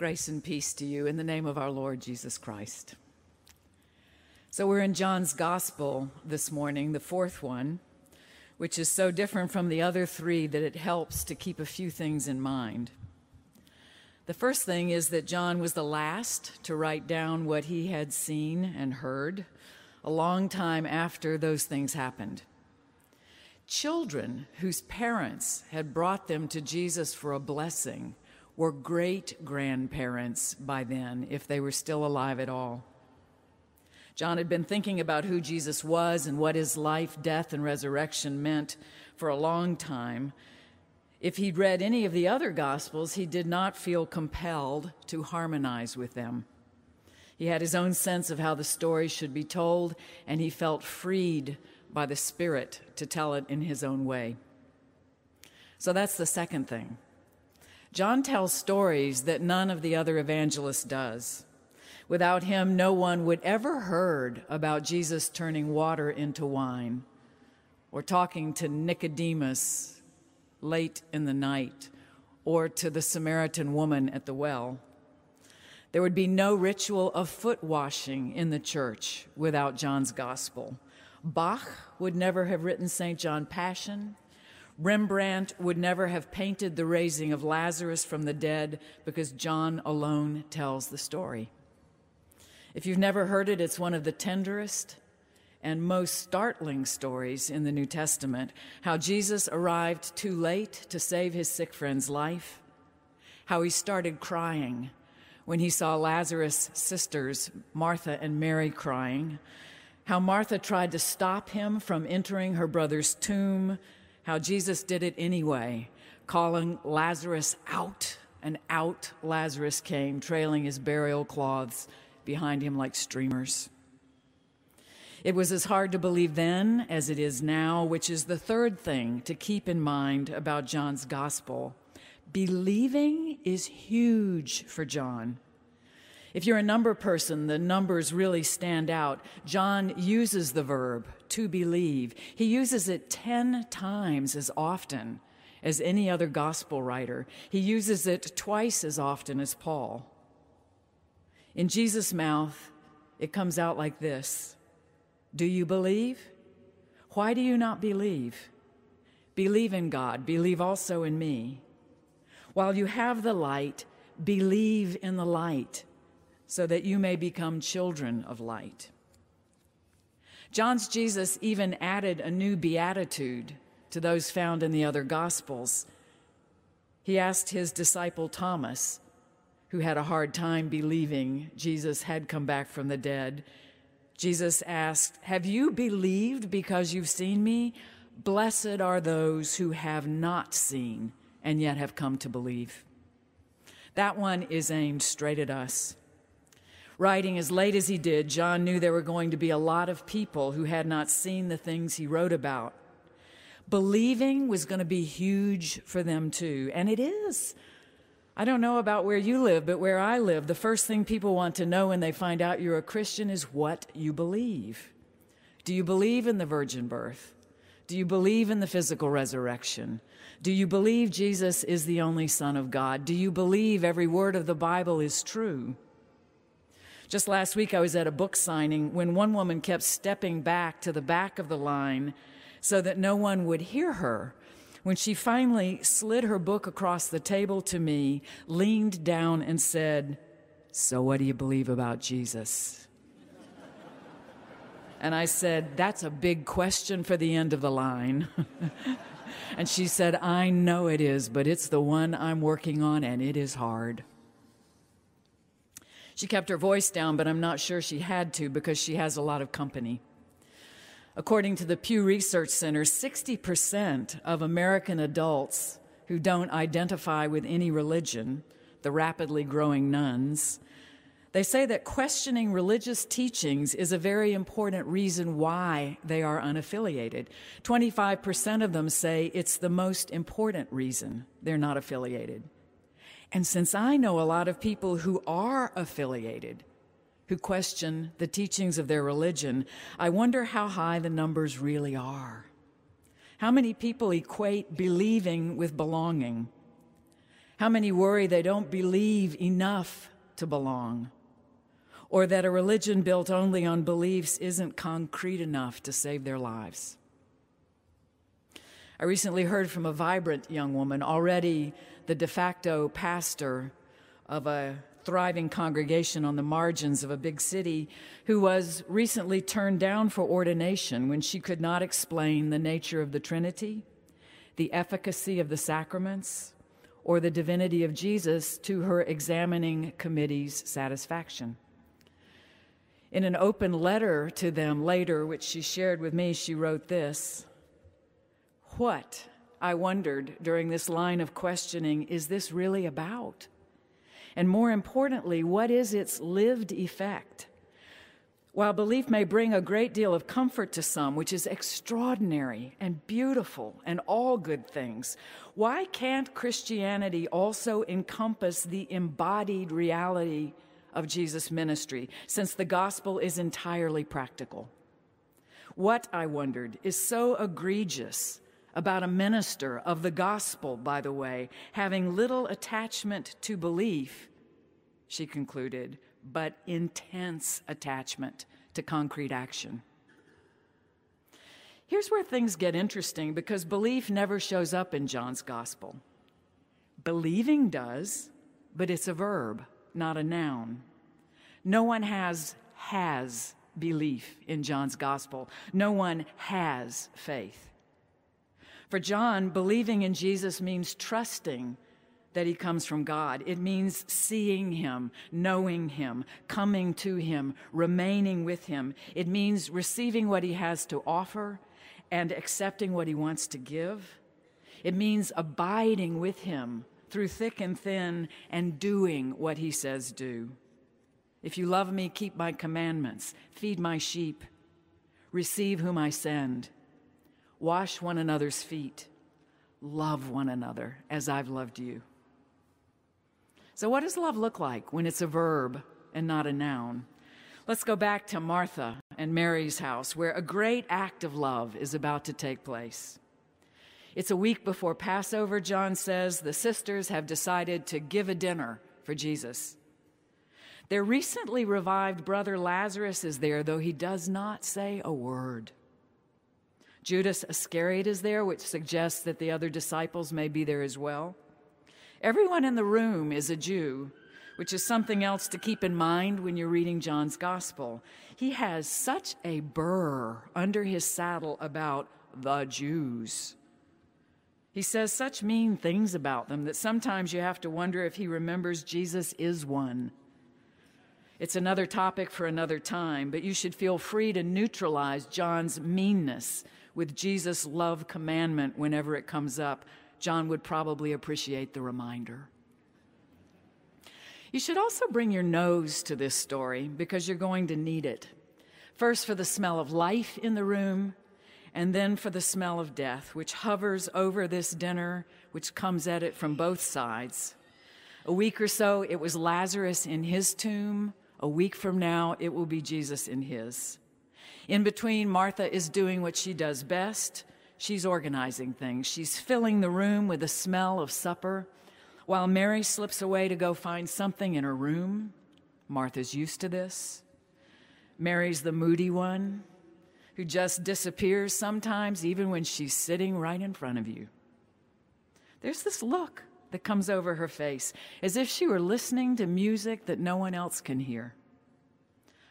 Grace and peace to you in the name of our Lord Jesus Christ. So, we're in John's Gospel this morning, the fourth one, which is so different from the other three that it helps to keep a few things in mind. The first thing is that John was the last to write down what he had seen and heard a long time after those things happened. Children whose parents had brought them to Jesus for a blessing were great grandparents by then, if they were still alive at all. John had been thinking about who Jesus was and what his life, death, and resurrection meant for a long time. If he'd read any of the other Gospels, he did not feel compelled to harmonize with them. He had his own sense of how the story should be told, and he felt freed by the Spirit to tell it in his own way. So that's the second thing. John tells stories that none of the other evangelists does. Without him, no one would ever heard about Jesus turning water into wine or talking to Nicodemus late in the night or to the Samaritan woman at the well. There would be no ritual of foot washing in the church without John's gospel. Bach would never have written St. John Passion. Rembrandt would never have painted the raising of Lazarus from the dead because John alone tells the story. If you've never heard it, it's one of the tenderest and most startling stories in the New Testament. How Jesus arrived too late to save his sick friend's life, how he started crying when he saw Lazarus' sisters, Martha and Mary, crying, how Martha tried to stop him from entering her brother's tomb how Jesus did it anyway, calling Lazarus out, and out Lazarus came, trailing his burial cloths behind him like streamers. It was as hard to believe then as it is now, which is the third thing to keep in mind about John's gospel. Believing is huge for John. If you're a number person, the numbers really stand out. John uses the verb to believe. He uses it 10 times as often as any other gospel writer. He uses it twice as often as Paul. In Jesus' mouth, it comes out like this Do you believe? Why do you not believe? Believe in God, believe also in me. While you have the light, believe in the light so that you may become children of light. John's Jesus even added a new beatitude to those found in the other Gospels. He asked his disciple Thomas, who had a hard time believing Jesus had come back from the dead, Jesus asked, Have you believed because you've seen me? Blessed are those who have not seen and yet have come to believe. That one is aimed straight at us. Writing as late as he did, John knew there were going to be a lot of people who had not seen the things he wrote about. Believing was going to be huge for them too, and it is. I don't know about where you live, but where I live, the first thing people want to know when they find out you're a Christian is what you believe. Do you believe in the virgin birth? Do you believe in the physical resurrection? Do you believe Jesus is the only Son of God? Do you believe every word of the Bible is true? Just last week, I was at a book signing when one woman kept stepping back to the back of the line so that no one would hear her. When she finally slid her book across the table to me, leaned down, and said, So, what do you believe about Jesus? And I said, That's a big question for the end of the line. and she said, I know it is, but it's the one I'm working on, and it is hard. She kept her voice down, but I'm not sure she had to because she has a lot of company. According to the Pew Research Center, 60% of American adults who don't identify with any religion, the rapidly growing nones, they say that questioning religious teachings is a very important reason why they are unaffiliated. 25% of them say it's the most important reason they're not affiliated. And since I know a lot of people who are affiliated, who question the teachings of their religion, I wonder how high the numbers really are. How many people equate believing with belonging? How many worry they don't believe enough to belong? Or that a religion built only on beliefs isn't concrete enough to save their lives? I recently heard from a vibrant young woman, already the de facto pastor of a thriving congregation on the margins of a big city, who was recently turned down for ordination when she could not explain the nature of the Trinity, the efficacy of the sacraments, or the divinity of Jesus to her examining committee's satisfaction. In an open letter to them later, which she shared with me, she wrote this What, I wondered during this line of questioning, is this really about? And more importantly, what is its lived effect? While belief may bring a great deal of comfort to some, which is extraordinary and beautiful and all good things, why can't Christianity also encompass the embodied reality of Jesus' ministry, since the gospel is entirely practical? What, I wondered, is so egregious about a minister of the gospel, by the way, having little attachment to belief, she concluded, but intense attachment to concrete action. Here's where things get interesting because belief never shows up in John's gospel. Believing does, but it's a verb, not a noun. No one has has belief in John's gospel. No one has faith. For John, believing in Jesus means trusting that he comes from God. It means seeing him, knowing him, coming to him, remaining with him. It means receiving what he has to offer and accepting what he wants to give. It means abiding with him through thick and thin and doing what he says do. If you love me, keep my commandments, feed my sheep, receive whom I send. Wash one another's feet. Love one another as I've loved you. So, what does love look like when it's a verb and not a noun? Let's go back to Martha and Mary's house, where a great act of love is about to take place. It's a week before Passover, John says. The sisters have decided to give a dinner for Jesus. Their recently revived brother Lazarus is there, though he does not say a word. Judas Iscariot is there, which suggests that the other disciples may be there as well. Everyone in the room is a Jew, which is something else to keep in mind when you're reading John's gospel. He has such a burr under his saddle about the Jews. He says such mean things about them that sometimes you have to wonder if he remembers Jesus is one. It's another topic for another time, but you should feel free to neutralize John's meanness with Jesus' love commandment whenever it comes up. John would probably appreciate the reminder. You should also bring your nose to this story because you're going to need it. First, for the smell of life in the room, and then for the smell of death, which hovers over this dinner, which comes at it from both sides. A week or so, it was Lazarus in his tomb. A week from now, it will be Jesus in his. In between, Martha is doing what she does best. She's organizing things. She's filling the room with the smell of supper, while Mary slips away to go find something in her room. Martha's used to this. Mary's the moody one who just disappears sometimes, even when she's sitting right in front of you. There's this look that comes over her face, as if she were listening to music that no one else can hear.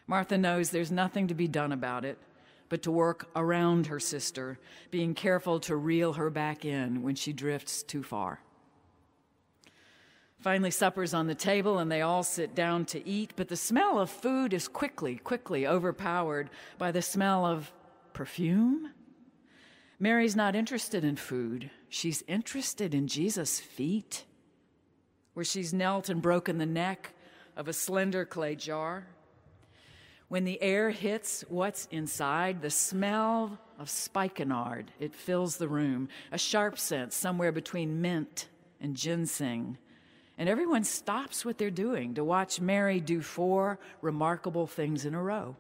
Martha knows there's nothing to be done about it but to work around her sister, being careful to reel her back in when she drifts too far. Finally, supper's on the table and they all sit down to eat, but the smell of food is quickly, quickly overpowered by the smell of perfume. Mary's not interested in food, she's interested in Jesus' feet, where she's knelt and broken the neck of a slender clay jar. When the air hits what's inside, the smell of spikenard, it fills the room, a sharp scent somewhere between mint and ginseng. And everyone stops what they're doing to watch Mary do four remarkable things in a row.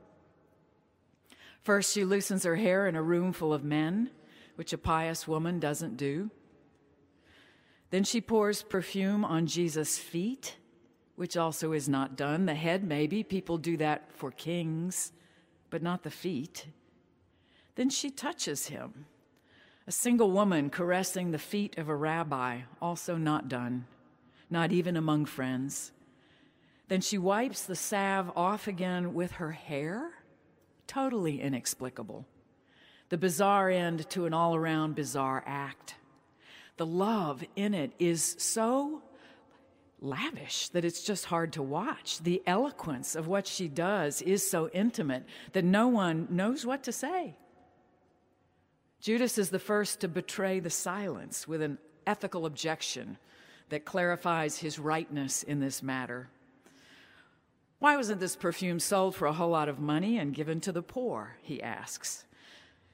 First, she loosens her hair in a room full of men, which a pious woman doesn't do. Then she pours perfume on Jesus' feet, which also is not done. The head, maybe. People do that for kings, but not the feet. Then she touches him. A single woman caressing the feet of a rabbi, also not done, not even among friends. Then she wipes the salve off again with her hair. Totally inexplicable. The bizarre end to an all around bizarre act. The love in it is so lavish that it's just hard to watch. The eloquence of what she does is so intimate that no one knows what to say. Judas is the first to betray the silence with an ethical objection that clarifies his rightness in this matter. Why wasn't this perfume sold for a whole lot of money and given to the poor? He asks.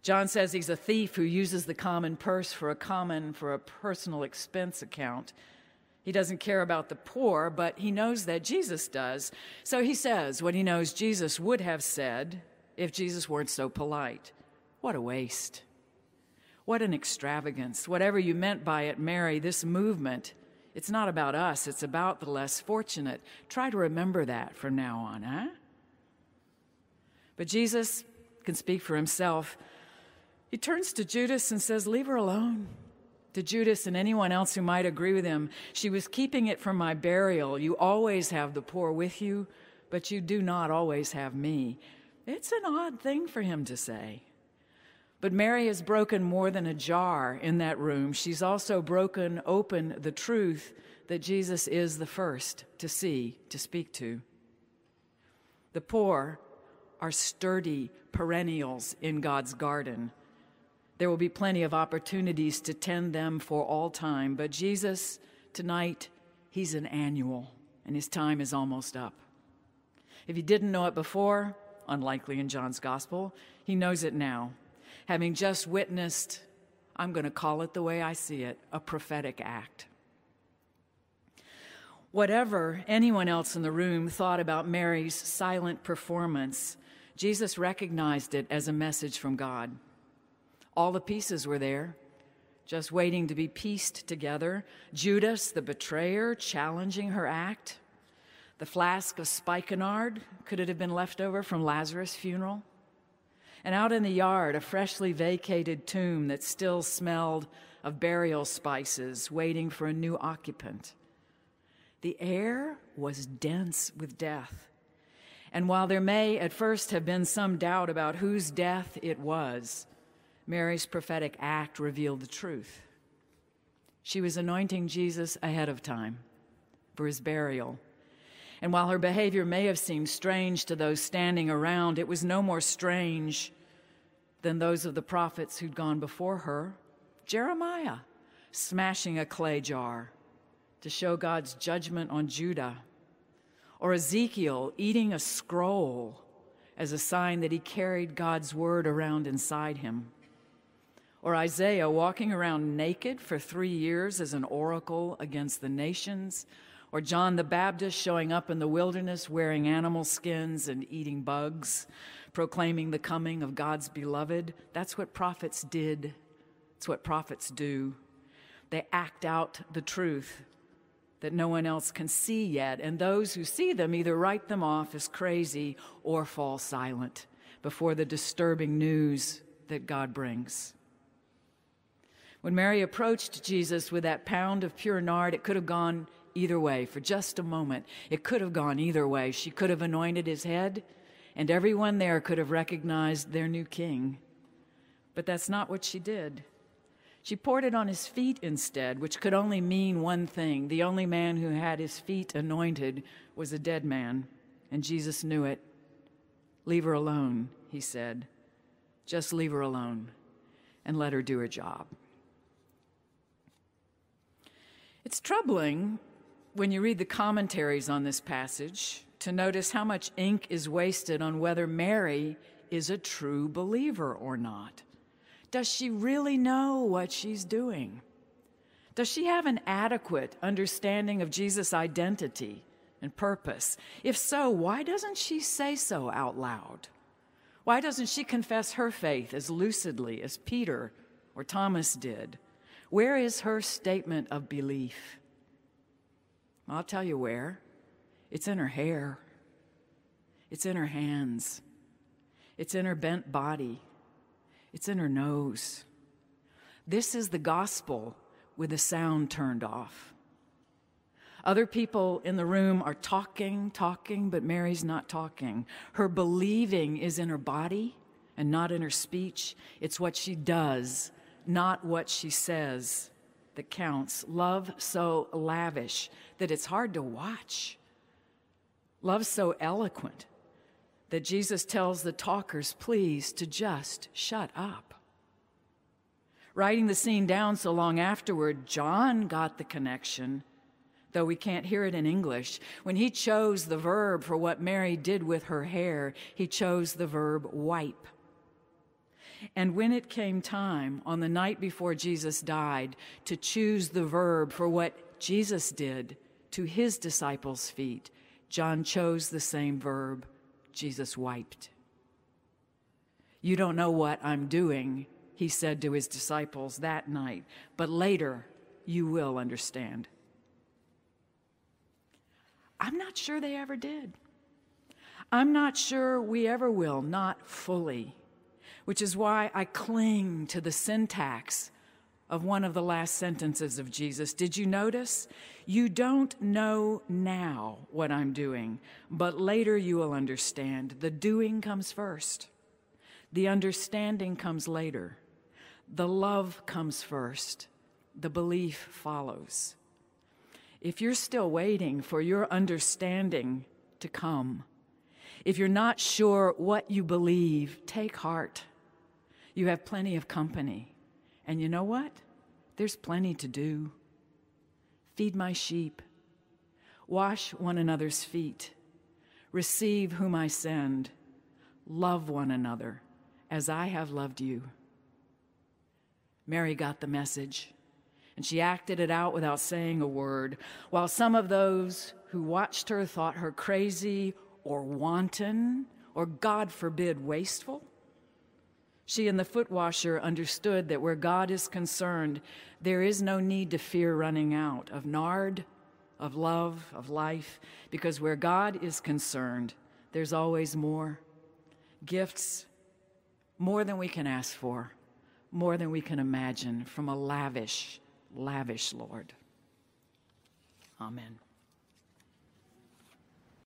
John says he's a thief who uses the common purse for a common, for a personal expense account. He doesn't care about the poor, but he knows that Jesus does. So he says what he knows Jesus would have said if Jesus weren't so polite. What a waste. What an extravagance. Whatever you meant by it, Mary, this movement, it's not about us, it's about the less fortunate. Try to remember that from now on, huh? But Jesus can speak for himself. He turns to Judas and says, Leave her alone. To Judas and anyone else who might agree with him, she was keeping it from my burial. You always have the poor with you, but you do not always have me. It's an odd thing for him to say. But Mary has broken more than a jar in that room. She's also broken open the truth that Jesus is the first to see, to speak to. The poor are sturdy perennials in God's garden. There will be plenty of opportunities to tend them for all time. But Jesus, tonight, he's an annual, and his time is almost up. If you didn't know it before, unlikely in John's gospel, he knows it now. Having just witnessed, I'm going to call it the way I see it, a prophetic act. Whatever anyone else in the room thought about Mary's silent performance, Jesus recognized it as a message from God. All the pieces were there, just waiting to be pieced together. Judas, the betrayer, challenging her act. The flask of spikenard, could it have been left over from Lazarus' funeral? And out in the yard, a freshly vacated tomb that still smelled of burial spices, waiting for a new occupant. The air was dense with death. And while there may at first have been some doubt about whose death it was, Mary's prophetic act revealed the truth. She was anointing Jesus ahead of time for his burial. And while her behavior may have seemed strange to those standing around, it was no more strange than those of the prophets who'd gone before her. Jeremiah smashing a clay jar to show God's judgment on Judah, or Ezekiel eating a scroll as a sign that he carried God's word around inside him or Isaiah walking around naked for three years as an oracle against the nations, or John the Baptist showing up in the wilderness wearing animal skins and eating bugs, proclaiming the coming of God's beloved. That's what prophets did. It's what prophets do. They act out the truth that no one else can see yet, and those who see them either write them off as crazy or fall silent before the disturbing news that God brings. When Mary approached Jesus with that pound of pure nard, it could have gone either way for just a moment. It could have gone either way. She could have anointed his head, and everyone there could have recognized their new king. But that's not what she did. She poured it on his feet instead, which could only mean one thing. The only man who had his feet anointed was a dead man, and Jesus knew it. Leave her alone, he said. Just leave her alone and let her do her job. It's troubling when you read the commentaries on this passage to notice how much ink is wasted on whether Mary is a true believer or not. Does she really know what she's doing? Does she have an adequate understanding of Jesus' identity and purpose? If so, why doesn't she say so out loud? Why doesn't she confess her faith as lucidly as Peter or Thomas did? Where is her statement of belief? I'll tell you where. It's in her hair, it's in her hands, it's in her bent body, it's in her nose. This is the gospel with the sound turned off. Other people in the room are talking, talking, but Mary's not talking. Her believing is in her body and not in her speech. It's what she does, not what she says, that counts. Love so lavish that it's hard to watch. Love so eloquent that Jesus tells the talkers, please, to just shut up. Writing the scene down so long afterward, John got the connection though we can't hear it in English. When he chose the verb for what Mary did with her hair, he chose the verb wipe. And when it came time on the night before Jesus died to choose the verb for what Jesus did to his disciples' feet, John chose the same verb Jesus wiped. You don't know what I'm doing, he said to his disciples that night, but later you will understand. I'm not sure they ever did. I'm not sure we ever will, not fully, which is why I cling to the syntax of one of the last sentences of Jesus. Did you notice? You don't know now what I'm doing, but later you will understand. The doing comes first, the understanding comes later, the love comes first, the belief follows if you're still waiting for your understanding to come, if you're not sure what you believe, take heart. You have plenty of company. And you know what? There's plenty to do. Feed my sheep, wash one another's feet, receive whom I send, love one another as I have loved you. Mary got the message and she acted it out without saying a word, while some of those who watched her thought her crazy or wanton or, God forbid, wasteful. She and the foot washer understood that where God is concerned, there is no need to fear running out of nard, of love, of life, because where God is concerned, there's always more gifts, more than we can ask for, more than we can imagine from a lavish lavish, Lord. Amen.